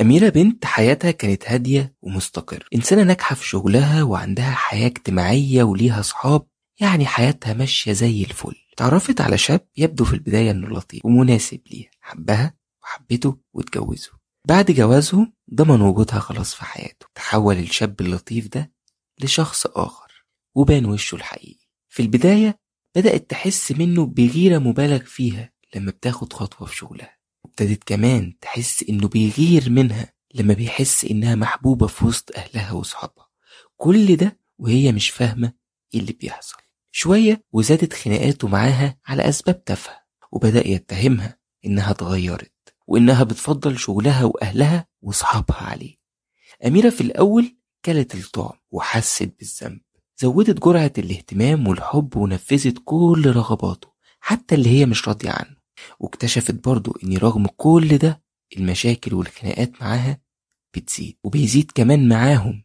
أميرة بنت حياتها كانت هادية ومستقرة. إنسانة ناجحة في شغلها وعندها حياة اجتماعية وليها صحاب يعني حياتها ماشية زي الفل. تعرفت على شاب يبدو في البداية إنه لطيف ومناسب ليها. حبها وحبته واتجوزوا. بعد جوازهم ضمن وجودها خلاص في حياته. تحول الشاب اللطيف ده لشخص آخر وبان وشه الحقيقي. في البداية بدأت تحس منه بغيرة مبالغ فيها لما بتاخد خطوة في شغلها. وابتدت كمان تحس إنه بيغير منها لما بيحس إنها محبوبة في وسط أهلها وصحابها. كل ده وهي مش فاهمة إيه اللي بيحصل. شوية وزادت خناقاته معاها على أسباب تافهة وبدأ يتهمها إنها اتغيرت وإنها بتفضل شغلها وأهلها وصحابها عليه. أميرة في الأول كلت الطعم وحست بالذنب زودت جرعة الاهتمام والحب ونفذت كل رغباته حتى اللي هي مش راضية عنه. واكتشفت برضه إن رغم كل ده المشاكل والخناقات معاها بتزيد وبيزيد كمان معاهم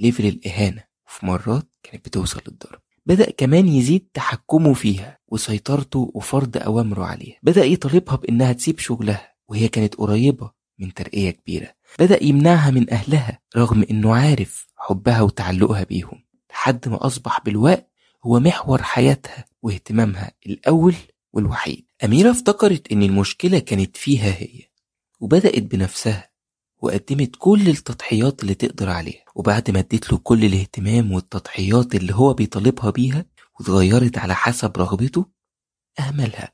ليفل الإهانة وفي مرات كانت بتوصل للضرب. بدأ كمان يزيد تحكمه فيها وسيطرته وفرض أوامره عليها. بدأ يطالبها بإنها تسيب شغلها وهي كانت قريبة من ترقية كبيرة. بدأ يمنعها من أهلها رغم إنه عارف حبها وتعلقها بيهم لحد ما أصبح بالوقت هو محور حياتها واهتمامها الأول والوحيد. أميرة افتكرت إن المشكلة كانت فيها هي وبدأت بنفسها وقدمت كل التضحيات اللي تقدر عليها وبعد ما اديت له كل الاهتمام والتضحيات اللي هو بيطالبها بيها واتغيرت على حسب رغبته أهملها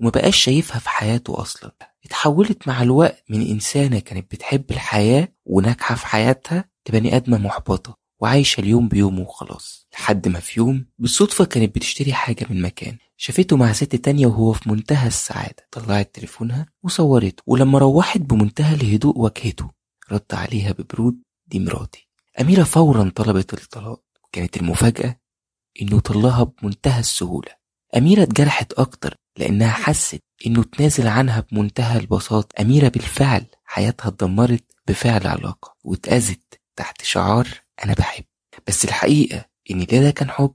وما بقاش شايفها في حياته أصلا. اتحولت مع الوقت من إنسانة كانت بتحب الحياة وناجحة في حياتها لبني آدمة محبطة. وعايشة اليوم بيومه وخلاص لحد ما في يوم بالصدفة كانت بتشتري حاجة من مكان شافته مع ست تانية وهو في منتهى السعادة طلعت تليفونها وصورته ولما روحت بمنتهى الهدوء واجهته رد عليها ببرود دي مراتي. أميرة فورا طلبت الطلاق وكانت المفاجأة إنه طلها بمنتهى السهولة. أميرة اتجرحت أكتر لأنها حست إنه تنازل عنها بمنتهى البساطة أميرة بالفعل حياتها اتدمرت بفعل علاقة واتأذت تحت شعار أنا بحب بس الحقيقة إن لا ده كان حب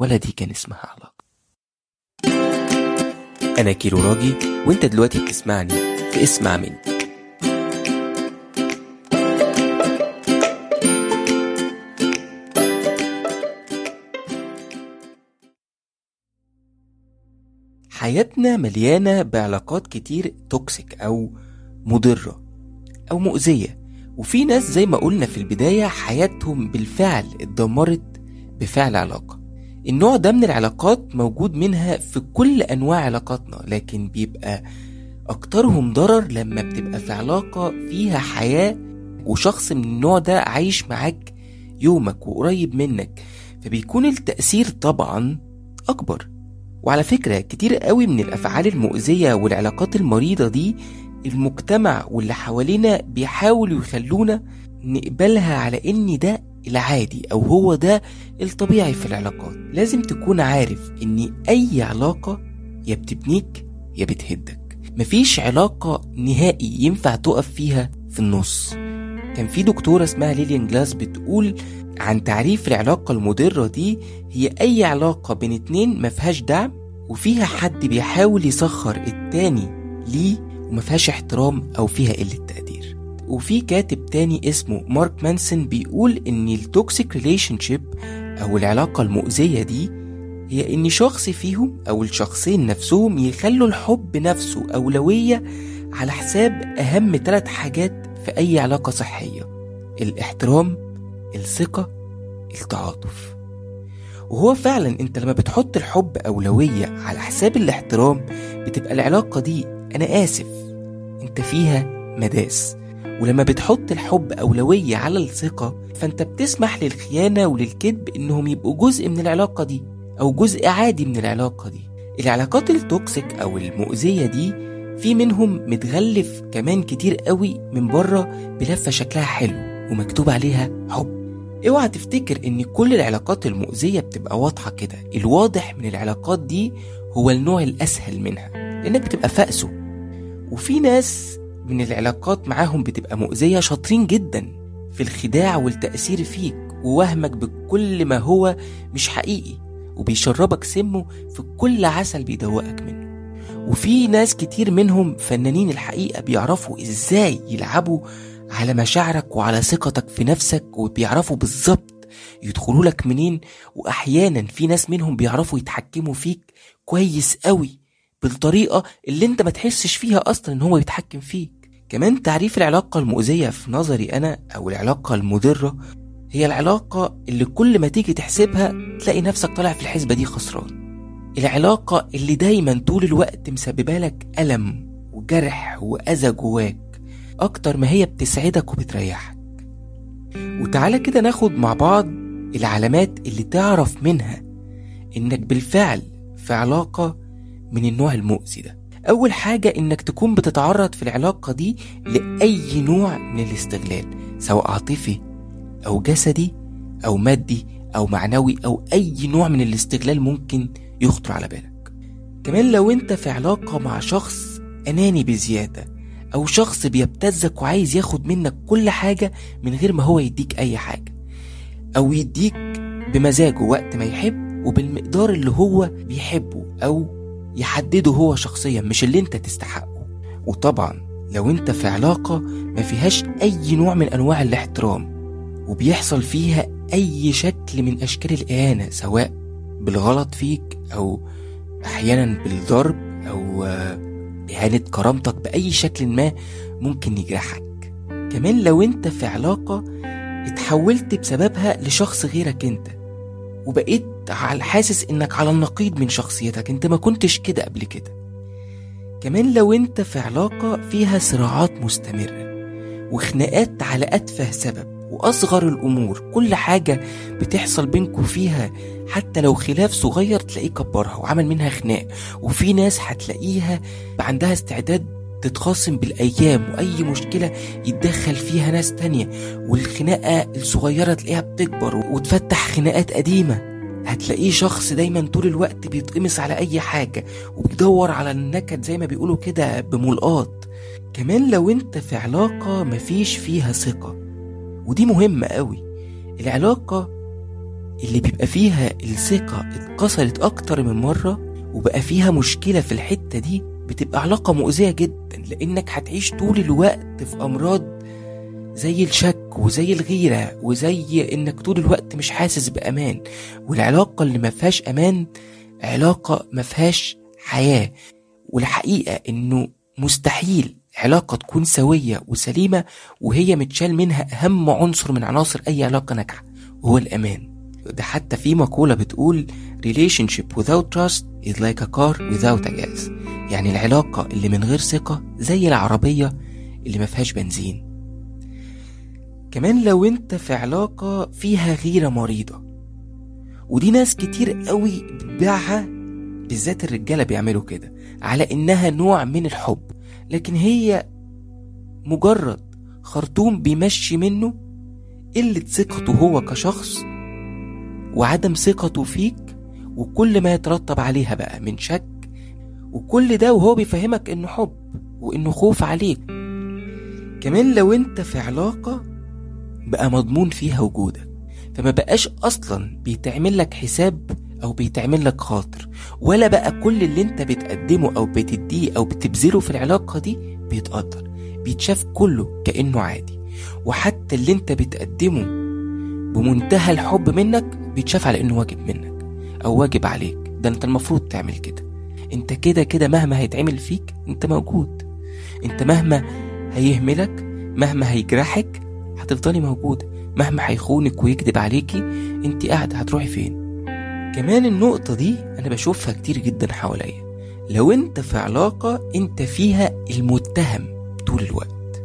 ولا دي كان اسمها علاقة. أنا كيرو راجي وأنت دلوقتي بتسمعني فاسمع مني. حياتنا مليانة بعلاقات كتير toxic أو مضرة أو مؤذية. وفي ناس زي ما قلنا في البداية حياتهم بالفعل اتدمرت بفعل علاقة. النوع ده من العلاقات موجود منها في كل أنواع علاقاتنا لكن بيبقى أكترهم ضرر لما بتبقى في علاقة فيها حياة وشخص من النوع ده عايش معاك يومك وقريب منك. فبيكون التأثير طبعا أكبر. وعلى فكرة كتير قوي من الأفعال المؤذية والعلاقات المريضة دي المجتمع واللي حوالينا بيحاولوا يخلونا نقبلها على إن ده العادي أو هو ده الطبيعي في العلاقات. لازم تكون عارف إن أي علاقة يا بتبنيك يا بتهدك. مفيش علاقة نهائي ينفع تقف فيها في النص. كان في دكتورة اسمها ليليان جلاس بتقول عن تعريف العلاقة المضرة دي هي أي علاقة بين اتنين مفيهاش دعم وفيها حد بيحاول يسخر التاني ليه؟ ومفيهاش احترام أو فيها قلة تقدير. وفي كاتب تاني اسمه مارك مانسون بيقول إن ال toxic relationship أو العلاقة المؤذية دي هي إن شخص فيهم أو الشخصين نفسهم يخلوا الحب نفسه أولوية على حساب أهم ثلاث حاجات في أي علاقة صحية الاحترام الثقة التعاطف. وهو فعلا أنت لما بتحط الحب أولوية على حساب الاحترام بتبقى العلاقة دي أنا آسف. أنت فيها مداس. ولما بتحط الحب أولوية على الثقة فأنت بتسمح للخيانة وللكذب إنهم يبقوا جزء من العلاقة دي أو جزء عادي من العلاقة دي. العلاقات التوكسيك أو المؤذية دي في منهم متغلف كمان كتير قوي من بره بلفة شكلها حلو ومكتوب عليها حب. اوعى تفتكر إن كل العلاقات المؤذية بتبقى واضحة كده. الواضح من العلاقات دي هو النوع الأسهل منها لأنك بتبقى فأسه. وفي ناس من العلاقات معاهم بتبقى مؤذية شاطرين جدا في الخداع والتأثير فيك ووهمك بكل ما هو مش حقيقي وبيشربك سمه في كل عسل بيدوقك منه. وفي ناس كتير منهم فنانين الحقيقة بيعرفوا إزاي يلعبوا على مشاعرك وعلى ثقتك في نفسك وبيعرفوا بالظبط يدخلوا لك منين. واحيانا في ناس منهم بيعرفوا يتحكموا فيك كويس قوي بالطريقة اللي انت ما تحسش فيها أصلا إن هو يتحكم فيك. كمان تعريف العلاقة المؤذية في نظري أنا أو العلاقة المضرة هي العلاقة اللي كل ما تيجي تحسبها تلاقي نفسك طالع في الحسبة دي خسران. العلاقة اللي دايما طول الوقت مسببة لك ألم وجرح وأذى جواك أكتر ما هي بتسعدك وبتريحك. وتعالى كده ناخد مع بعض العلامات اللي تعرف منها إنك بالفعل في علاقة من النوع المؤذي ده. أول حاجة إنك تكون بتتعرض في العلاقة دي لأي نوع من الاستغلال سواء عاطفي أو جسدي أو مادي أو معنوي أو أي نوع من الاستغلال ممكن يخطر على بالك. كمان لو أنت في علاقة مع شخص أناني بزيادة أو شخص بيبتزك وعايز ياخد منك كل حاجة من غير ما هو يديك أي حاجة أو يديك بمزاجه وقت ما يحب وبالمقدار اللي هو بيحبه أو يحدده هو شخصيا مش اللي أنت تستحقه. وطبعا لو أنت في علاقة ما فيهاش أي نوع من أنواع الاحترام وبيحصل فيها أي شكل من أشكال الإهانة سواء بالغلط فيك أو أحيانا بالضرب أو إهانة كرامتك بأي شكل ما ممكن يجرحك. كمان لو أنت في علاقة اتحولت بسببها لشخص غيرك أنت. وبقيت على حاسس إنك على النقيض من شخصيتك. أنت ما كنتش كده قبل كده. كمان لو أنت في علاقة فيها صراعات مستمرة وخناقات على أتفه سبب وأصغر الأمور كل حاجة بتحصل بينكوا فيها حتى لو خلاف صغير تلاقيه كبرها وعمل منها خناق. وفي ناس هتلاقيها عندها استعداد تتخاصم بالأيام وأي مشكلة يتدخل فيها ناس تانية والخناقة الصغيرة تلاقيها بتكبر وتفتح خناقات قديمة. هتلاقيه شخص دايما طول الوقت بيتقمص على أي حاجة وبيدور على النكد زي ما بيقولوا كده بملقاط. كمان لو أنت في علاقة مفيش فيها ثقة ودي مهمة قوي. العلاقة اللي بيبقى فيها الثقة اتكسرت أكتر من مرة وبقى فيها مشكلة في الحتة دي بتبقى علاقة مؤذية جدا لأنك هتعيش طول الوقت في أمراض زي الشك وزي الغيرة وزي إنك طول الوقت مش حاسس بأمان. والعلاقة اللي ما فيهاش أمان علاقة ما فيهاش حياة. والحقيقة إنه مستحيل علاقة تكون سوية وسليمة وهي متشال منها أهم عنصر من عناصر أي علاقة ناجحة وهو الأمان. ده حتى في مقولة بتقول relationship without trust is like a car without a gas. يعني العلاقة اللي من غير ثقة زي العربية اللي ما فيهاش بنزين. كمان لو انت في علاقة فيها غيرة مريضة ودي ناس كتير قوي بتبيعها بالذات الرجالة بيعملوا كده على إنها نوع من الحب. لكن هي مجرد خرطوم بيمشي منه قلة ثقته هو كشخص وعدم ثقته فيك وكل ما يترتب عليها بقى من شك وكل ده وهو بيفهمك إنه حب وإنه خوف عليك. كمان لو أنت في علاقة بقى مضمون فيها وجودك فما بقاش أصلا بيتعمل لك حساب أو بيتعمل لك خاطر ولا بقى كل اللي أنت بتقدمه أو بتديه أو بتبذله في العلاقة دي بيتقدر بيتشاف كله كأنه عادي. وحتى اللي أنت بتقدمه بمنتهى الحب منك بيتشاف على إنه واجب منك أو واجب عليك. ده أنت المفروض تعمل كده. انت كده كده مهما هيتعمل فيك انت موجود. انت مهما هيهملك مهما هيجرحك هتفضلي موجودة مهما هيخونك ويكذب عليكي انت قاعدة هتروحي فين؟ كمان النقطة دي أنا بشوفها كتير جدا حواليا. لو أنت في علاقة أنت فيها المتهم طول الوقت.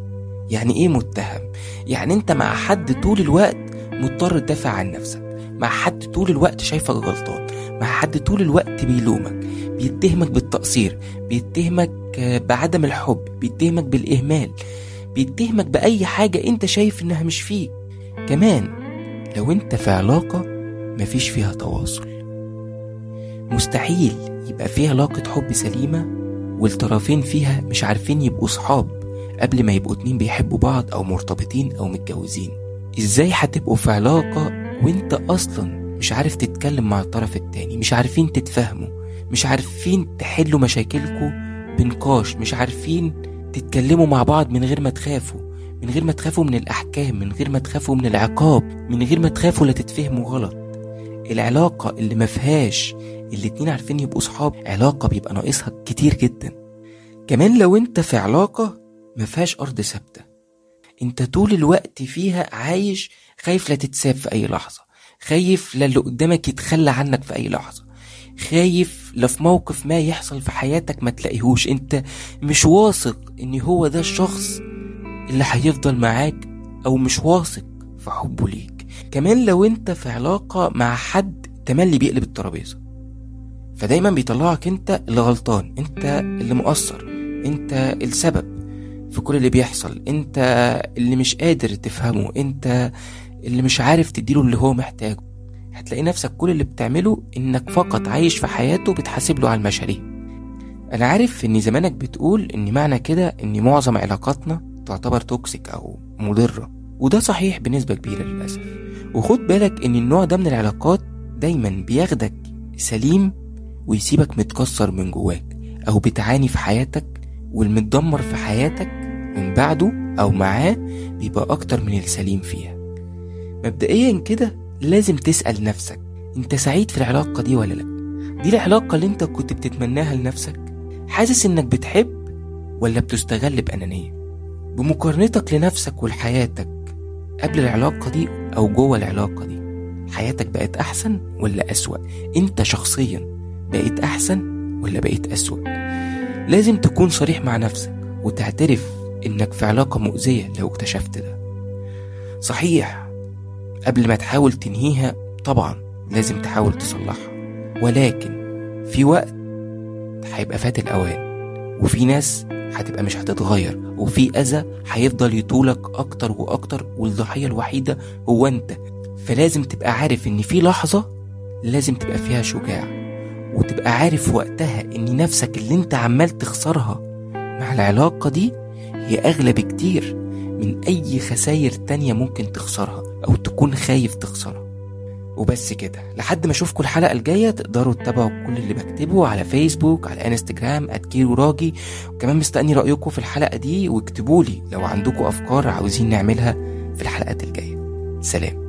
يعني إيه متهم؟ يعني أنت مع حد طول الوقت مضطر تدافع عن نفسك. مع حد طول الوقت شايفك غلطان مع حد طول الوقت بيلومك بيتهمك بالتقصير بيتهمك بعدم الحب بيتهمك بالإهمال بيتهمك بأي حاجة أنت شايف إنها مش فيك. كمان لو أنت في علاقة مفيش فيها تواصل. مستحيل يبقى فيها علاقة حب سليمة والطرفين فيها مش عارفين يبقوا صحاب قبل ما يبقوا اتنين بيحبوا بعض أو مرتبطين أو متجوزين. إزاي هتبقوا في علاقة وانت أصلا مش عارف تتكلم مع الطرف التاني مش عارفين تتفاهموا مش عارفين تحلوا مشاكلكوا بنقاش مش عارفين تتكلموا مع بعض من غير ما تخافوا من غير ما تخافوا من الأحكام من غير ما تخافوا من العقاب من غير ما تخافوا لا تتفهموا غلط. العلاقة اللي ما فيهاش الاتنين عارفين يبقوا صحاب علاقة بيبقى ناقصها كتير جدا. كمان لو انت في علاقة ما فيهاش أرض ثابتة. انت طول الوقت فيها عايش خايف لا تتساب في أي لحظة. خايف لا اللي قدامك يتخلى عنك في أي لحظة. خايف لا في موقف ما يحصل في حياتك ما تلاقيهوش. انت مش واثق إن هو ده الشخص اللي هيفضل معاك أو مش واثق في حبه ليك. كمان لو انت في علاقة مع حد تملي بيقلب الترابيزة. فدايما بيطلعك انت اللي غلطان انت اللي مقصر انت السبب. في كل اللي بيحصل. انت اللي مش قادر تفهمه انت اللي مش عارف تديله اللي هو محتاجه. هتلاقي نفسك كل اللي بتعمله انك فقط عايش في حياته بتحاسب له على المشاريع. أنا عارف ان زمانك بتقول ان معنى كده ان معظم علاقاتنا تعتبر توكسيك أو مضرة وده صحيح بنسبة كبيرة للأسف. وخد بالك ان النوع ده من العلاقات دايما بياخدك سليم ويسيبك متكسر من جواك أو بتعاني في حياتك والمتدمر في حياتك من بعده أو معاه بيبقى أكتر من السليم فيها. مبدئيا كده لازم تسأل نفسك أنت سعيد في العلاقة دي ولا لأ؟ دي العلاقة اللي أنت كنت بتتمناها لنفسك؟ حاسس إنك بتحب ولا بتستغل بأنانية؟ بمقارنتك لنفسك ولحياتك قبل العلاقة دي أو جوه العلاقة دي حياتك بقت أحسن ولا أسوأ؟ أنت شخصيا بقيت أحسن ولا بقيت أسوأ؟ لازم تكون صريح مع نفسك وتعترف إنك في علاقة مؤذية لو اكتشفت ده. صحيح قبل ما تحاول تنهيها طبعا لازم تحاول تصلحها. ولكن في وقت هيبقى فات الأوان وفي ناس هتبقى مش هتتغير وفي أذى هيفضل يطولك أكتر وأكتر والضحية الوحيدة هو أنت. فلازم تبقى عارف إن في لحظة لازم تبقى فيها شجاع وتبقى عارف وقتها إن نفسك اللي أنت عمال تخسرها مع العلاقة دي هي أغلى بكتير من أي خساير تانية ممكن تخسرها أو تكون خايف تخسرها. وبس كده لحد ما أشوفكم الحلقة الجاية تقدروا تتابعوا كل اللي بكتبه على فيسبوك على انستجرام @كيرو راجي وكمان مستني رأيكم في الحلقة دي واكتبوا لي لو عندكم أفكار عاوزين نعملها في الحلقات الجاية. سلام.